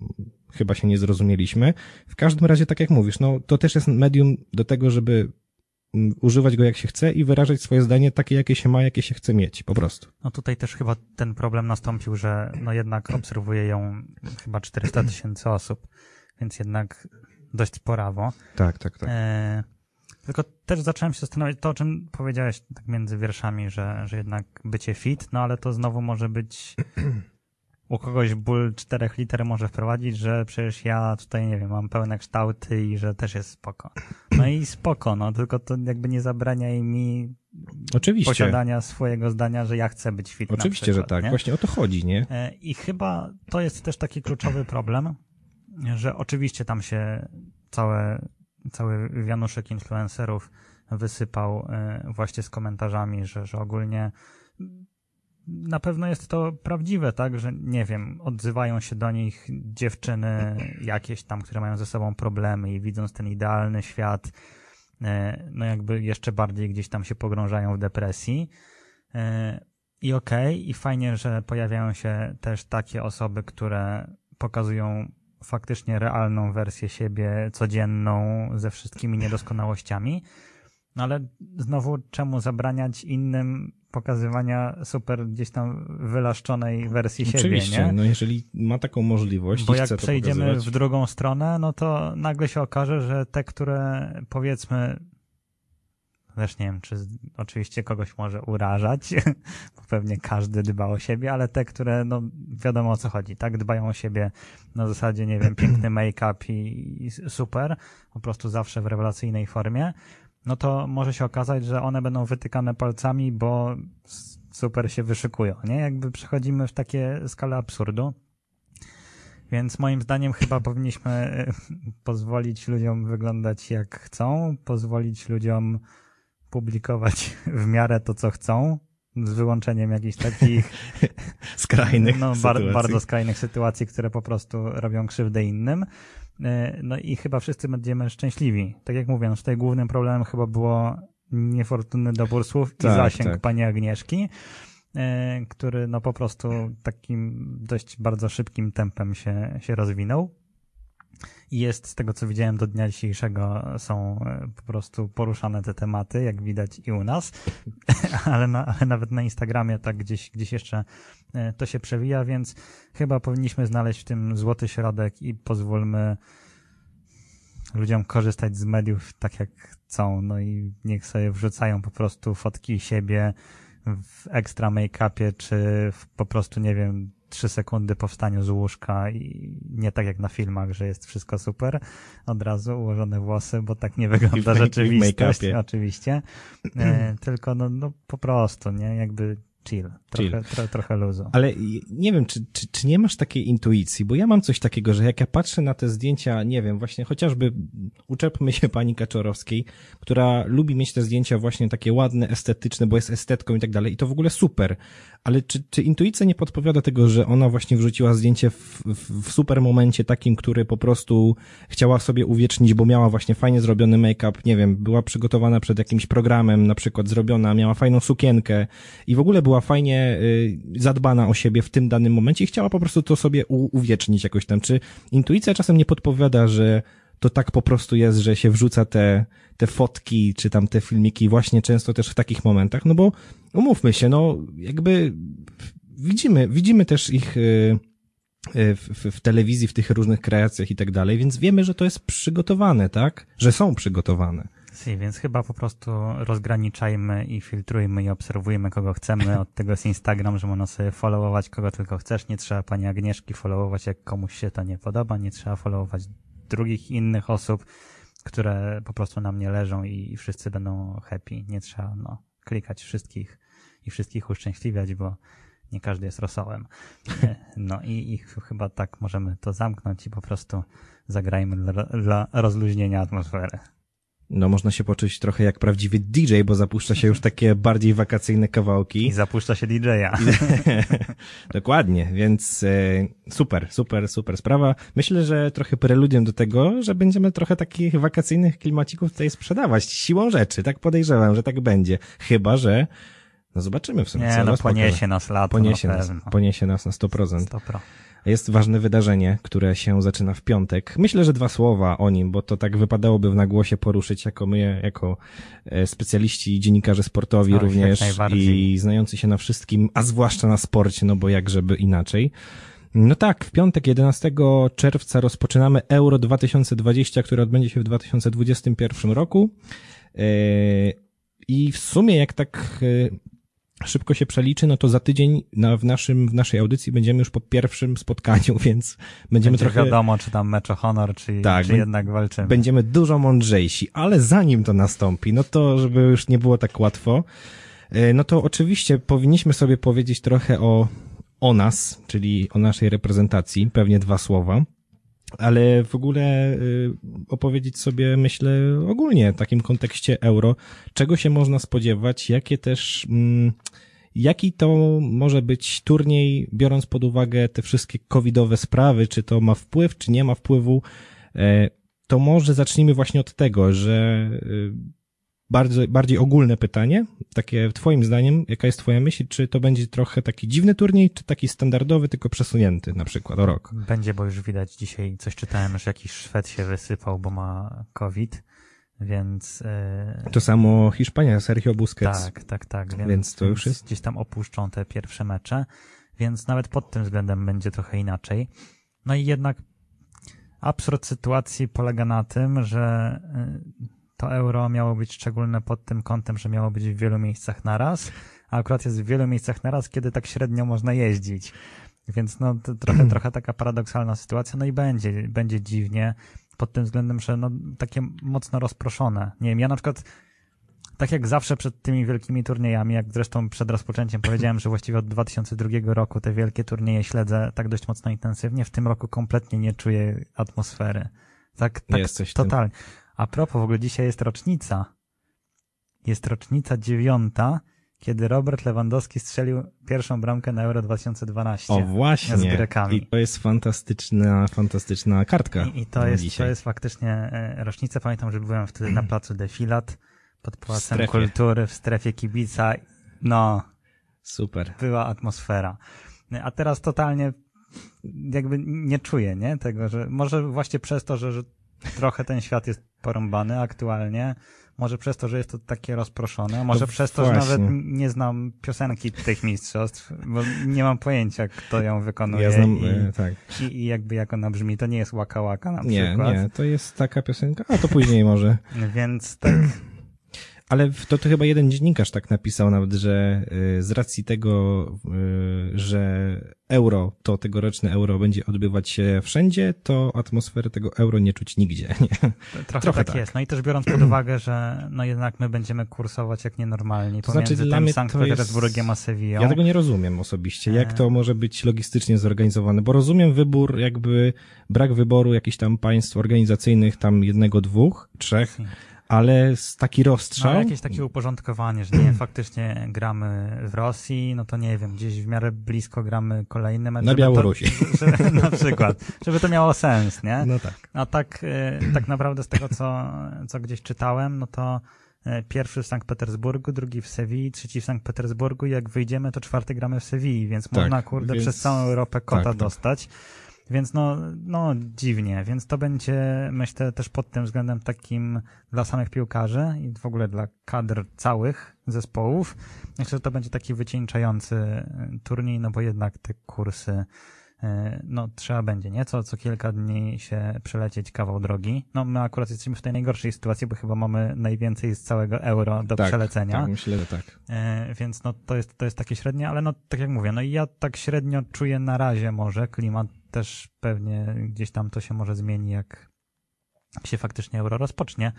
chyba się nie zrozumieliśmy. W każdym razie, tak jak mówisz, no to też jest medium do tego, żeby używać go jak się chce i wyrażać swoje zdanie takie, jakie się ma, jakie się chce mieć, po prostu. No tutaj też chyba ten problem nastąpił, że no jednak obserwuje ją chyba 400 tysięcy osób, więc jednak dość sporawo. Tak, tak, tak. E, tylko też zacząłem się zastanawiać to, o czym powiedziałeś tak między wierszami, że, że jednak bycie fit, no ale to znowu może być u kogoś ból czterech liter może wprowadzić, że przecież ja tutaj, nie wiem, mam pełne kształty i że też jest spoko. No i spoko, no tylko to jakby nie zabrania mi Oczywiście. posiadania swojego zdania, że ja chcę być fit Oczywiście, przykład, że tak. Nie? Właśnie o to chodzi, nie? E, I chyba to jest też taki kluczowy problem, że oczywiście tam się całe, cały wianuszek influencerów wysypał e, właśnie z komentarzami, że, że ogólnie na pewno jest to prawdziwe, tak, że nie wiem, odzywają się do nich dziewczyny jakieś tam, które mają ze sobą problemy i widząc ten idealny świat, e, no jakby jeszcze bardziej gdzieś tam się pogrążają w depresji. E, I okej, okay, i fajnie, że pojawiają się też takie osoby, które pokazują faktycznie realną wersję siebie, codzienną, ze wszystkimi niedoskonałościami. No ale znowu, czemu zabraniać innym pokazywania super gdzieś tam wylaszczonej wersji Oczywiście, siebie, nie? no jeżeli ma taką możliwość Bo jak przejdziemy w drugą stronę, no to nagle się okaże, że te, które powiedzmy też nie wiem, czy oczywiście kogoś może urażać, bo pewnie każdy dba o siebie, ale te, które, no wiadomo o co chodzi, tak, dbają o siebie na zasadzie, nie wiem, piękny make-up i, i super, po prostu zawsze w rewelacyjnej formie, no to może się okazać, że one będą wytykane palcami, bo super się wyszykują, nie? Jakby przechodzimy w takie skale absurdu. Więc moim zdaniem chyba powinniśmy e, pozwolić ludziom wyglądać jak chcą, pozwolić ludziom publikować w miarę to, co chcą, z wyłączeniem jakichś takich skrajnych no, bar bardzo skrajnych sytuacji, które po prostu robią krzywdę innym. E, no i chyba wszyscy będziemy szczęśliwi. Tak jak mówię, no tutaj głównym problemem chyba było niefortunny dobór słów tak, i zasięg tak. pani Agnieszki, e, który no po prostu takim dość bardzo szybkim tempem się, się rozwinął. Jest, z tego co widziałem do dnia dzisiejszego, są e, po prostu poruszane te tematy, jak widać i u nas, ale, na, ale nawet na Instagramie tak gdzieś, gdzieś jeszcze e, to się przewija, więc chyba powinniśmy znaleźć w tym złoty środek i pozwólmy ludziom korzystać z mediów tak jak chcą, no i niech sobie wrzucają po prostu fotki siebie w ekstra make-upie, czy w, po prostu, nie wiem, trzy sekundy po wstaniu z łóżka i nie tak jak na filmach, że jest wszystko super, od razu ułożone włosy, bo tak nie wygląda rzeczywistość, oczywiście, e, tylko no, no po prostu, nie, jakby chill, trochę, Chill. Tro, trochę luzu. Ale nie wiem, czy, czy, czy nie masz takiej intuicji, bo ja mam coś takiego, że jak ja patrzę na te zdjęcia, nie wiem, właśnie chociażby uczepmy się pani Kaczorowskiej, która lubi mieć te zdjęcia właśnie takie ładne, estetyczne, bo jest estetką i tak dalej i to w ogóle super. Ale czy, czy intuicja nie podpowiada tego, że ona właśnie wrzuciła zdjęcie w, w, w super momencie takim, który po prostu chciała sobie uwiecznić, bo miała właśnie fajnie zrobiony make-up, nie wiem, była przygotowana przed jakimś programem, na przykład zrobiona, miała fajną sukienkę i w ogóle była fajnie y, zadbana o siebie w tym danym momencie i chciała po prostu to sobie u, uwiecznić jakoś tam. Czy intuicja czasem nie podpowiada, że to tak po prostu jest, że się wrzuca te, te fotki, czy tam te filmiki właśnie często też w takich momentach, no bo umówmy się, no jakby widzimy, widzimy też ich y, y, w, w, w telewizji, w tych różnych kreacjach i tak dalej, więc wiemy, że to jest przygotowane, tak? Że są przygotowane. Si, więc chyba po prostu rozgraniczajmy i filtrujmy i obserwujmy kogo chcemy. Od tego jest Instagram, że można sobie followować kogo tylko chcesz. Nie trzeba pani Agnieszki followować, jak komuś się to nie podoba. Nie trzeba followować drugich innych osób, które po prostu na mnie leżą i, wszyscy będą happy. Nie trzeba no, klikać wszystkich i wszystkich uszczęśliwiać, bo nie każdy jest rosołem. No i, i chyba tak możemy to zamknąć i po prostu zagrajmy dla, dla rozluźnienia atmosfery. No, można się poczuć trochę jak prawdziwy DJ, bo zapuszcza się już takie bardziej wakacyjne kawałki. I zapuszcza się DJ-a. Dokładnie, więc e, super, super, super sprawa. Myślę, że trochę preludium do tego, że będziemy trochę takich wakacyjnych klimacików tutaj sprzedawać siłą rzeczy. Tak podejrzewam, że tak będzie. Chyba, że no zobaczymy w sumie. Nie, no poniesie pokaże. nas lato Poniesie na nas, poniesie nas na 100%. 100%. Jest ważne wydarzenie, które się zaczyna w piątek. Myślę, że dwa słowa o nim, bo to tak wypadałoby w nagłosie poruszyć jako my, jako e, specjaliści, dziennikarze sportowi Tak, jak również i znający się na wszystkim, a zwłaszcza na sporcie, no bo jakżeby inaczej. No tak, w piątek 11 czerwca rozpoczynamy Euro 2020, które odbędzie się w 2021 roku. E, I w sumie jak tak e, szybko się przeliczy, no to za tydzień na, w, naszym, w naszej audycji będziemy już po pierwszym spotkaniu, więc będziemy Będzie trochę, wiadomo, czy tam mecz o honor, czy, Tak, czy jednak walczymy. będziemy dużo mądrzejsi, ale zanim to nastąpi, no to żeby już nie było tak łatwo, e, no to oczywiście powinniśmy sobie powiedzieć trochę o, o nas, czyli o naszej reprezentacji, pewnie dwa słowa. Ale w ogóle y, opowiedzieć sobie, myślę, ogólnie w takim kontekście euro, czego się można spodziewać, jakie też, mm, jaki to może być turniej, biorąc pod uwagę te wszystkie covidowe sprawy, czy to ma wpływ, czy nie ma wpływu, e, to może zacznijmy właśnie od tego, że y, bardzo, bardziej ogólne pytanie, takie twoim zdaniem, jaka jest twoja myśl, czy to będzie trochę taki dziwny turniej, czy taki standardowy, tylko przesunięty na przykład o rok? Będzie, bo już widać dzisiaj, coś czytałem, że jakiś Szwed się wysypał, bo ma COVID, więc... e, To samo Hiszpania, Sergio Busquets. Tak, tak, tak. Więc, Więc to już jest- Gdzieś tam opuszczą te pierwsze mecze, więc nawet pod tym względem będzie trochę inaczej. No i jednak absurd sytuacji polega na tym, że y, to euro miało być szczególne pod tym kątem, że miało być w wielu miejscach naraz, a akurat jest w wielu miejscach naraz, kiedy tak średnio można jeździć. Więc no trochę, trochę taka paradoksalna sytuacja, no i będzie, będzie dziwnie pod tym względem, że no takie mocno rozproszone. Nie wiem, ja na przykład tak jak zawsze przed tymi wielkimi turniejami, jak zresztą przed rozpoczęciem powiedziałem, że właściwie od 2002 roku te wielkie turnieje śledzę tak dość mocno intensywnie, w tym roku kompletnie nie czuję atmosfery. Tak, tak Jest coś w tym. A propos, w ogóle dzisiaj jest rocznica. Jest rocznica dziewiąta, kiedy Robert Lewandowski strzelił pierwszą bramkę na Euro 2012. O właśnie. Z Grekami. I to jest fantastyczna, fantastyczna kartka. I, i to, jest, dzisiaj. to jest faktycznie e, rocznica. Pamiętam, że byłem wtedy na placu Defilat pod Pałacem. Kultury w strefie kibica. No, Super. była atmosfera. A teraz totalnie jakby nie czuję, nie? Tego, że może właśnie przez to, że, że trochę ten świat jest porąbany aktualnie, może przez to, że jest to takie rozproszone, a może No przez to, że właśnie. nawet nie znam piosenki tych mistrzostw, bo nie mam pojęcia, kto ją wykonuje Ja znam, i, e, tak. i, i jakby jak ona brzmi. To nie jest Waka Waka na Nie, przykład. nie, to jest taka piosenka, a to później może. Więc tak, Ale to, to chyba jeden dziennikarz tak napisał nawet, że y, z racji tego, y, że euro, to tegoroczne euro będzie odbywać się wszędzie, to atmosfery tego euro nie czuć nigdzie. Nie? Trochę, Trochę tak, tak, jest. No i też biorąc pod uwagę, że no jednak my będziemy kursować jak nienormalni to pomiędzy znaczy, tym Sankt Petersburgiem a Sevillą. Ja tego nie rozumiem osobiście. Jak to może być logistycznie zorganizowane? Bo rozumiem wybór, jakby brak wyboru jakichś tam państw organizacyjnych, tam jednego, dwóch, trzech ale z taki rozstrzał. No, jakieś takie uporządkowanie, że nie, faktycznie gramy w Rosji, no to nie wiem, gdzieś w miarę blisko gramy kolejny mecz. Na Białorusi. To, na przykład, żeby to miało sens, nie? No tak. A tak, y, tak naprawdę z tego, co, co gdzieś czytałem, no to y, pierwszy w Sankt Petersburgu, drugi w Sewilli, trzeci w Sankt Petersburgu i jak wyjdziemy, to czwarty gramy w Sewilli, więc tak, można, kurde, więc... przez całą Europę kota tak, tak. dostać. Tak. Więc no, no dziwnie, więc to będzie, myślę, też pod tym względem takim dla samych piłkarzy i w ogóle dla kadr całych zespołów. Myślę, że to będzie taki wycieńczający e, turniej, no bo jednak te kursy e, no trzeba będzie, nie? Co, co kilka dni się przelecieć kawał drogi. No my akurat jesteśmy w tej najgorszej sytuacji, bo chyba mamy najwięcej z całego euro do tak, przelecenia. Tak, myślę, że tak. E, więc no to jest, to jest takie średnie, ale no tak jak mówię, no i ja tak średnio czuję na razie może klimat też pewnie gdzieś tam to się może zmieni, jak się faktycznie euro rozpocznie,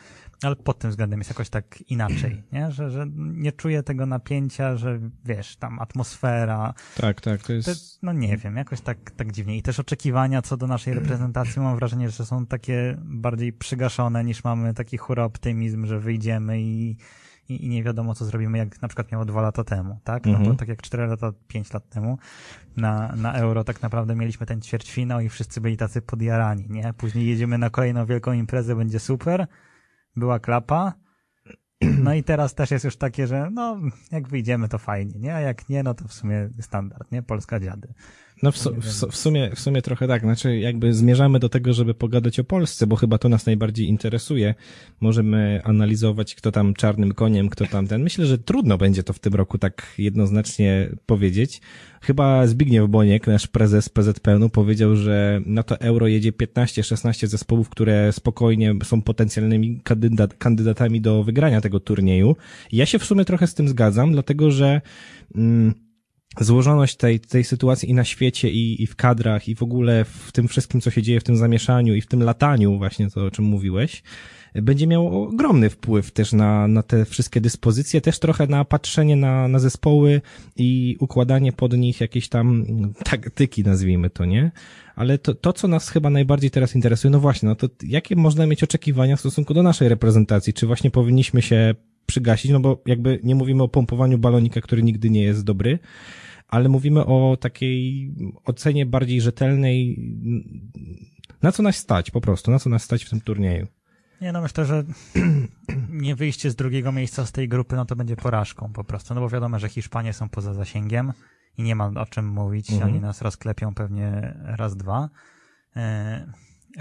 ale pod tym względem jest jakoś tak inaczej, nie? Że, że nie czuję tego napięcia, że wiesz, tam atmosfera. Tak, tak, to jest... No nie wiem, jakoś tak, tak dziwnie. I też oczekiwania co do naszej reprezentacji mam wrażenie, że są takie bardziej przygaszone niż mamy taki hura optymizm, że wyjdziemy i i, i nie wiadomo, co zrobimy, jak na przykład miało dwa lata temu, tak? No mhm. bo tak jak cztery lata, pięć lat temu na, na Euro tak naprawdę mieliśmy ten ćwierćfinał i wszyscy byli tacy podjarani, nie? Później jedziemy na kolejną wielką imprezę, będzie super, była klapa, no i teraz też jest już takie, że no, jak wyjdziemy, to fajnie, nie? A jak nie, no to w sumie standard, nie? Polska dziady. No w, su w, sumie, w sumie trochę tak, znaczy jakby zmierzamy do tego, żeby pogadać o Polsce, bo chyba to nas najbardziej interesuje. Możemy analizować, kto tam czarnym koniem, kto tam ten. Myślę, że trudno będzie to w tym roku tak jednoznacznie powiedzieć. Chyba Zbigniew Boniek, nasz prezes PZPN-u powiedział, że na to euro jedzie 15-16 zespołów, które spokojnie są potencjalnymi kandydat kandydatami do wygrania tego turnieju. ja się w sumie trochę z tym zgadzam, dlatego że mm, złożoność tej, tej sytuacji i na świecie, i, i w kadrach, i w ogóle w tym wszystkim, co się dzieje w tym zamieszaniu i w tym lataniu, właśnie to, o czym mówiłeś, będzie miało ogromny wpływ też na, na te wszystkie dyspozycje, też trochę na patrzenie na, na zespoły i układanie pod nich jakieś tam taktyki, nazwijmy to, nie? Ale to, to, co nas chyba najbardziej teraz interesuje, no właśnie, no to jakie można mieć oczekiwania w stosunku do naszej reprezentacji? Czy właśnie powinniśmy się przygasić, no bo jakby nie mówimy o pompowaniu balonika, który nigdy nie jest dobry, ale mówimy o takiej ocenie bardziej rzetelnej, na co nas stać po prostu, na co nas stać w tym turnieju. Nie no, myślę, że nie wyjście z drugiego miejsca z tej grupy, no to będzie porażką po prostu, no bo wiadomo, że Hiszpanie są poza zasięgiem i nie ma o czym mówić, mhm. oni nas rozklepią pewnie raz, dwa.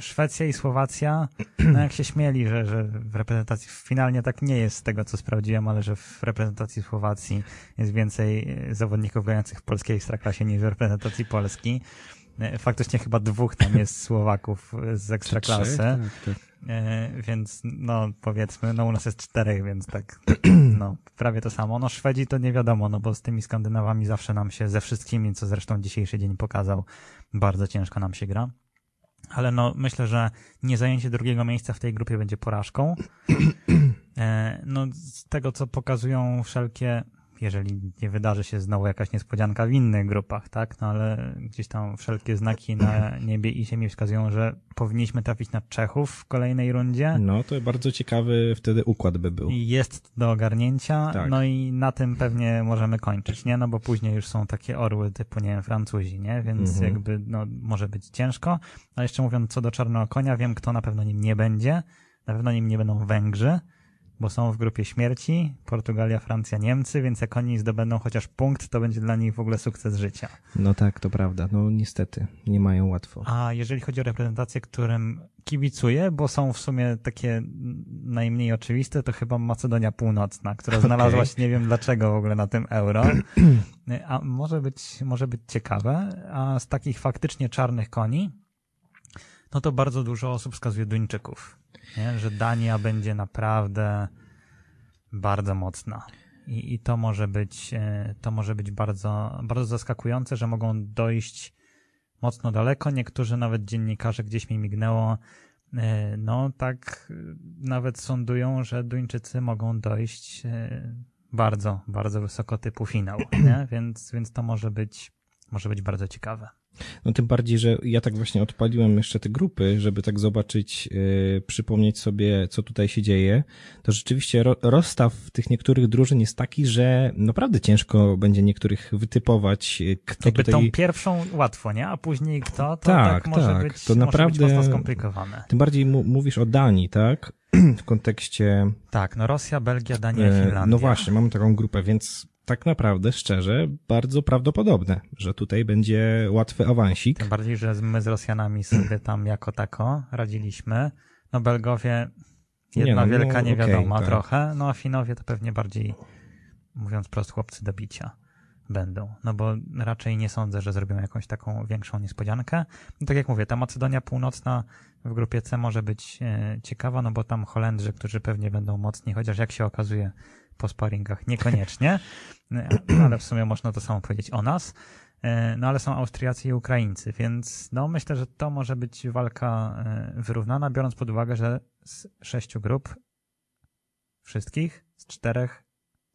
Szwecja i Słowacja, no jak się śmieli, że, że w reprezentacji finalnie tak nie jest z tego, co sprawdziłem, ale że w reprezentacji Słowacji jest więcej e, zawodników grających w polskiej ekstraklasie niż w reprezentacji Polski. E, faktycznie chyba dwóch tam jest Słowaków z ekstraklasy. Tak, tak. E, więc no powiedzmy, no u nas jest czterech, więc tak no prawie to samo. No Szwedzi to nie wiadomo, no bo z tymi Skandynawami zawsze nam się, ze wszystkimi, co zresztą dzisiejszy dzień pokazał, bardzo ciężko nam się gra ale no myślę, że nie zajęcie drugiego miejsca w tej grupie będzie porażką. E, no z tego, co pokazują wszelkie jeżeli nie wydarzy się znowu jakaś niespodzianka w innych grupach, tak? No ale gdzieś tam wszelkie znaki na niebie i ziemi wskazują, że powinniśmy trafić na Czechów w kolejnej rundzie. No to bardzo ciekawy wtedy układ by był. Jest do ogarnięcia, tak. no i na tym pewnie możemy kończyć, nie? No bo później już są takie orły typu, nie wiem, Francuzi, nie? Więc mhm. jakby, no, może być ciężko. A jeszcze mówiąc co do Czarnego Konia, wiem, kto na pewno nim nie będzie. Na pewno nim nie będą Węgrzy bo są w grupie śmierci, Portugalia, Francja, Niemcy, więc jak oni zdobędą chociaż punkt, to będzie dla nich w ogóle sukces życia. No tak, to prawda. No niestety, nie mają łatwo. A jeżeli chodzi o reprezentację, którym kibicuję, bo są w sumie takie najmniej oczywiste, to chyba Macedonia Północna, która znalazła się, nie wiem dlaczego w ogóle na tym euro. A może być, może być ciekawe. A z takich faktycznie czarnych koni, no to bardzo dużo osób wskazuje Duńczyków nie? że Dania będzie naprawdę bardzo mocna. I, I to może być, e, to może być bardzo, bardzo zaskakujące, że mogą dojść mocno daleko. Niektórzy nawet dziennikarze gdzieś mi mignęło, e, no tak e, nawet sądują, że Duńczycy mogą dojść bardzo, bardzo wysoko typu finał, nie? Więc, więc to może być, może być bardzo ciekawe. No tym bardziej, że ja tak właśnie odpaliłem jeszcze te grupy, żeby tak zobaczyć, yy, przypomnieć sobie, co tutaj się dzieje. To rzeczywiście ro, rozstaw tych niektórych drużyn jest taki, że naprawdę ciężko będzie niektórych wytypować, y, kto Jakby tutaj... tą pierwszą łatwo, nie? A później kto, to tak, tak, może tak. być, to naprawdę może być skomplikowane. Tym bardziej mówisz o Danii, tak? w kontekście... Tak, no Rosja, Belgia, Dania, e, Finlandia. No właśnie, mamy taką grupę, więc tak naprawdę, szczerze, bardzo prawdopodobne, że tutaj będzie łatwy awansik. Tym bardziej, że my z Rosjanami sobie tam jako tako radziliśmy. No Belgowie, jedna Nie, no, wielka no, niewiadoma okej, tak. trochę, no a Finowie to pewnie bardziej, mówiąc prosto, chłopcy do bicia będą. No bo raczej nie sądzę, że zrobią jakąś taką większą niespodziankę. No, tak jak mówię, ta Macedonia Północna w grupie C może być e, ciekawa, no bo tam Holendrzy, którzy pewnie będą mocni, chociaż jak się okazuje po sparingach niekoniecznie, E, ale w sumie można to samo powiedzieć o nas. E, No ale są Austriacy i Ukraińcy, więc no myślę, że to może być walka e, wyrównana, biorąc pod uwagę, że z sześciu grup wszystkich, z czterech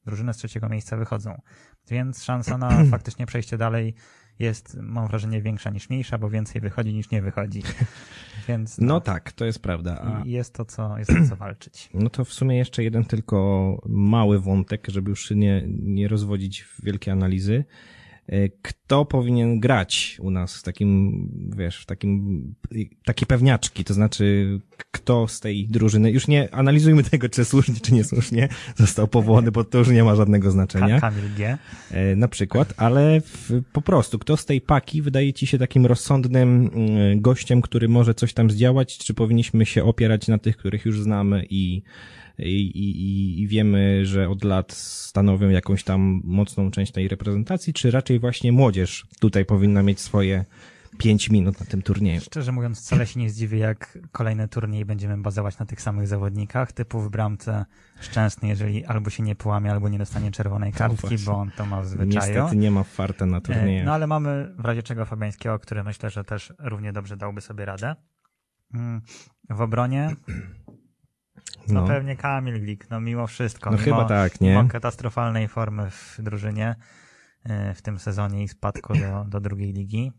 drużyny z trzeciego miejsca wychodzą. Więc szansa na faktycznie przejście dalej jest, mam wrażenie, większa niż mniejsza, bo więcej wychodzi niż nie wychodzi. Więc No tak, to jest prawda. A, jest to co, jest to co walczyć. no to w sumie jeszcze jeden tylko mały wątek, żeby już nie, nie rozwodzić w wielkie analizy. Kto powinien grać u nas w takim, wiesz, w takim, takie pewniaczki, to znaczy kto z tej drużyny, już nie analizujmy tego, czy słusznie, czy niesłusznie został powołany, bo to już nie ma żadnego znaczenia. Ka- Kamil G. E, na przykład, ale w, po prostu, kto z tej paki wydaje ci się takim rozsądnym mm, gościem, który może coś tam zdziałać, czy powinniśmy się opierać na tych, których już znamy i, i, i, i wiemy, że od lat stanowią jakąś tam mocną część tej reprezentacji, czy raczej właśnie młodzież tutaj powinna mieć swoje pięć minut na tym turnieju? Szczerze mówiąc, wcale się nie zdziwię, jak kolejny turniej będziemy bazować na tych samych zawodnikach, typu w bramce Szczęsny, jeżeli albo się nie połamie, albo nie dostanie czerwonej kartki, właśnie. bo on to ma w zwyczaju. Niestety nie ma farta na E, turnieju. No ale mamy w razie czego Fabiańskiego, który myślę, że też równie dobrze dałby sobie radę. Mm, W obronie no, No. pewnie Kamil Glik, no mimo wszystko. No mimo, chyba tak, nie? Mimo katastrofalnej formy w drużynie w tym sezonie i spadku do, do drugiej ligi.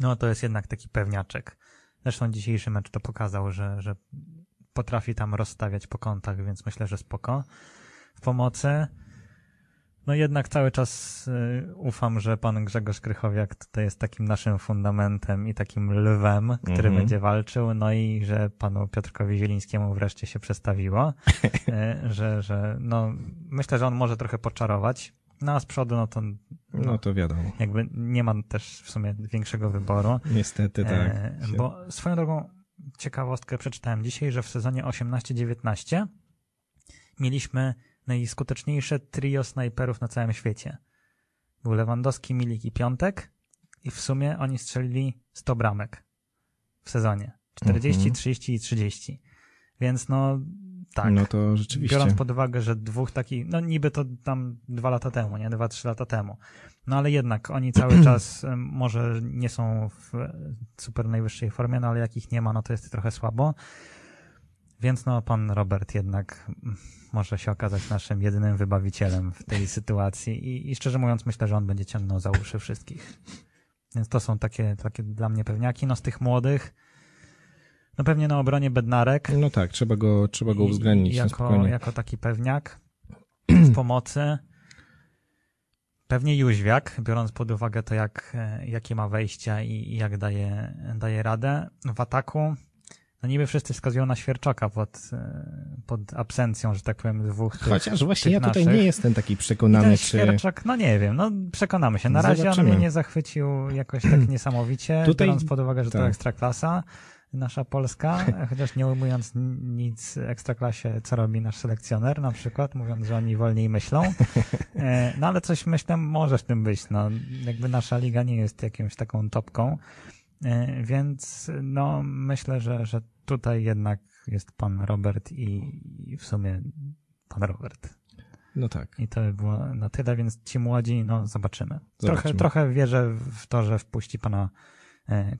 No to jest jednak taki pewniaczek. Zresztą dzisiejszy mecz to pokazał, że, że potrafi tam rozstawiać po kątach, więc myślę, że spoko. W pomocy no jednak cały czas y, ufam, że pan Grzegorz Krychowiak tutaj jest takim naszym fundamentem i takim lwem, który Mhm. będzie walczył, no i że panu Piotrkowi Zielińskiemu wreszcie się przestawiło, y, że, że no myślę, że on może trochę poczarować, no a z przodu no to no, No to wiadomo. jakby nie ma też w sumie większego wyboru. Niestety tak. E, Bo swoją drogą ciekawostkę przeczytałem dzisiaj, że w sezonie 18-19 mieliśmy najskuteczniejsze trio snajperów na całym świecie. Był Lewandowski, Milik i Piątek i w sumie oni strzelili 100 bramek w sezonie. 40, Mhm. 30 i 30. Więc no tak. No to rzeczywiście. Biorąc pod uwagę, że dwóch takich, no niby to tam dwa lata temu, nie? Dwa, trzy lata temu. No ale jednak oni cały czas może nie są w super najwyższej formie, no ale jak ich nie ma, no to jest trochę słabo. Więc no pan Robert jednak może się okazać naszym jedynym wybawicielem w tej sytuacji i, i szczerze mówiąc myślę, że on będzie ciągnął za uszy wszystkich. Więc to są takie, takie dla mnie pewniaki. No z tych młodych, no pewnie na obronie Bednarek. No tak, trzeba go, trzeba go uwzględnić jako, jako taki pewniak w pomocy. Pewnie Jóźwiak, biorąc pod uwagę to, jak, e, jakie ma wejścia i, i jak daje, daje radę. W ataku, no niby wszyscy wskazują na Świerczoka pod, e, pod absencją, że tak powiem, dwóch tych, Chociaż właśnie tych ja tutaj naszych. nie jestem taki I przekonany, czy... Świerczok, no nie wiem, no przekonamy się. Na razie Zobaczymy. on mnie nie zachwycił jakoś tak niesamowicie, Tutaj- biorąc pod uwagę, że to tak. ekstraklasa nasza polska, chociaż nie ujmując nic ekstraklasie, co robi nasz selekcjoner na przykład, mówiąc, że oni wolniej myślą. E, No ale coś myślę może w tym być. No, jakby nasza liga nie jest jakąś taką topką, E, więc no myślę, że, że tutaj jednak jest pan Robert i, i w sumie pan Robert. No tak. I to by było na tyle, więc ci młodzi, no zobaczymy. Trochę, Zobaczymy. trochę wierzę w to, że wpuści pana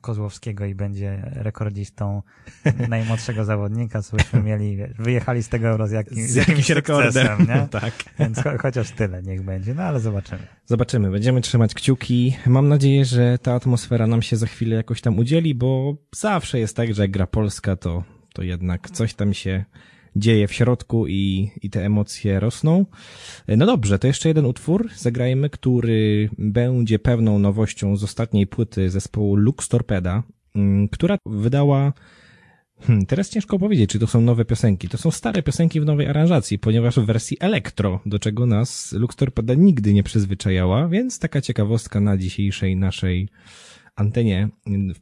Kozłowskiego i będzie rekordzistą najmłodszego zawodnika, co byśmy mieli, wiesz, wyjechali z tego euro z, jakim, z jakimś sukcesem, nie? tak. Więc cho chociaż tyle niech będzie, no ale zobaczymy. Zobaczymy, będziemy trzymać kciuki. Mam nadzieję, że ta atmosfera nam się za chwilę jakoś tam udzieli, bo zawsze jest tak, że jak gra Polska, to, to jednak coś tam się dzieje w środku i, i te emocje rosną. No dobrze, to jeszcze jeden utwór zagrajmy, który będzie pewną nowością z ostatniej płyty zespołu Lux Torpeda, mm, która wydała Hmm, teraz ciężko powiedzieć, czy to są nowe piosenki. To są stare piosenki w nowej aranżacji, ponieważ w wersji elektro, do czego nas Lux Torpeda nigdy nie przyzwyczajała, więc taka ciekawostka na dzisiejszej naszej antenie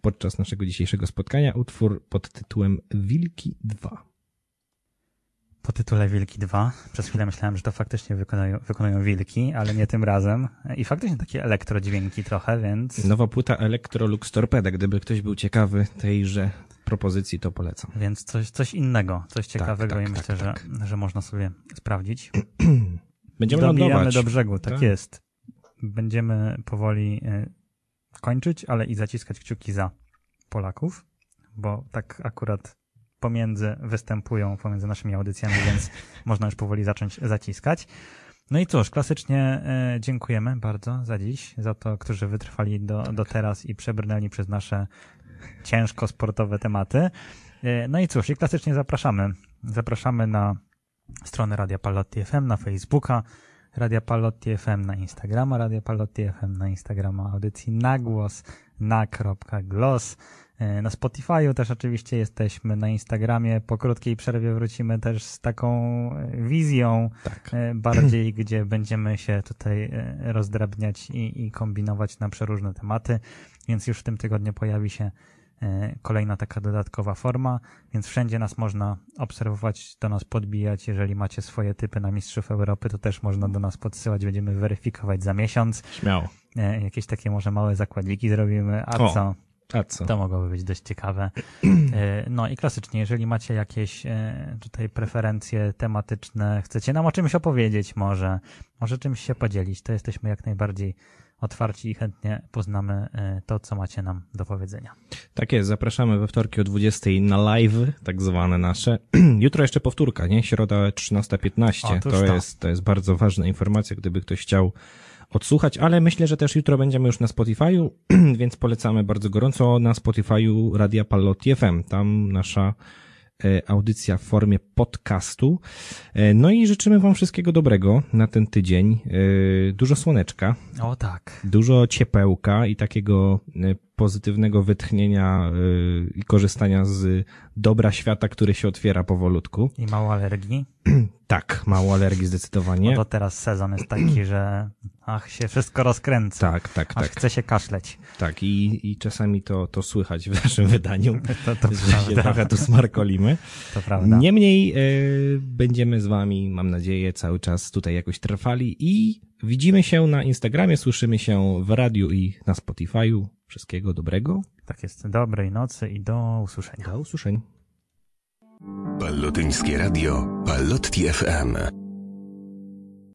podczas naszego dzisiejszego spotkania. Utwór pod tytułem Wilki 2. Po tytule Wilki 2. Przez chwilę myślałem, że to faktycznie wykonują, wykonują wilki, ale nie tym razem. I faktycznie takie elektrodźwięki trochę, więc, Nowa płyta Elektro Lux Torpeda. Gdyby ktoś był ciekawy tejże propozycji, to polecam. więc coś, coś innego, coś ciekawego tak, i myślę, tak, że, że można sobie sprawdzić. Będziemy Dobijamy lądować. do brzegu, tak, Tak. jest. Będziemy powoli y, kończyć, ale i zaciskać kciuki za Polaków, bo tak akurat pomiędzy występują, pomiędzy naszymi audycjami, więc można już powoli zacząć zaciskać. No i cóż, klasycznie y, dziękujemy bardzo za dziś, za to, którzy wytrwali do, do teraz i przebrnęli przez nasze ciężko sportowe tematy. Y, No i cóż, i klasycznie zapraszamy. Zapraszamy na stronę Radia Palotti FM, na Facebooka, Radia Palotti FM na Instagrama, Radia Palotti FM na Instagrama audycji na głos, na kropka gloss. E, Na Spotify'u też oczywiście jesteśmy, na Instagramie. Po krótkiej przerwie wrócimy też z taką e, wizją Tak. e, bardziej, gdzie będziemy się tutaj e, rozdrabniać i, i kombinować na przeróżne tematy, więc już w tym tygodniu pojawi się e, kolejna taka dodatkowa forma, więc wszędzie nas można obserwować, do nas podbijać. Jeżeli macie swoje typy na Mistrzów Europy, to też można do nas podsyłać, będziemy weryfikować za miesiąc. Śmiało. E, Jakieś takie może małe zakładniki zrobimy, a O. co? A co? To mogłoby być dość ciekawe. E, No i klasycznie, jeżeli macie jakieś e, tutaj preferencje tematyczne, chcecie nam o czymś opowiedzieć może, może czymś się podzielić, to jesteśmy jak najbardziej otwarci i chętnie poznamy e, to, co macie nam do powiedzenia. Tak jest, zapraszamy we wtorki o 20 na live, tak zwane nasze. Jutro jeszcze powtórka, nie? Środa 13.15. Otóż To to. jest, to jest bardzo ważna informacja, gdyby ktoś chciał odsłuchać, ale myślę, że też jutro będziemy już na Spotify'u, więc polecamy bardzo gorąco na Spotify'u Radia Pallotti FM. Tam nasza e, audycja w formie podcastu. E, No i życzymy Wam wszystkiego dobrego na ten tydzień. E, Dużo słoneczka, O tak. dużo ciepełka i takiego pozytywnego wytchnienia y, i korzystania z dobra świata, który się otwiera powolutku. I mało alergii, Tak, mało alergii bo zdecydowanie. to teraz sezon jest taki, że ach, się wszystko rozkręca. Tak, tak, tak, chce się kaszleć. tak. I, I czasami to, to słychać w naszym wydaniu, To, to, że się prawda, trochę tu smarkolimy. to prawda. Niemniej y, będziemy z wami, mam nadzieję, cały czas tutaj jakoś trwali i widzimy się na Instagramie, słyszymy się w radiu i na Spotify'u. Wszystkiego dobrego. Tak jest. Dobrej nocy i do usłyszenia. Do usłyszenia. Pallotyńskie Radio, Pallotti FM.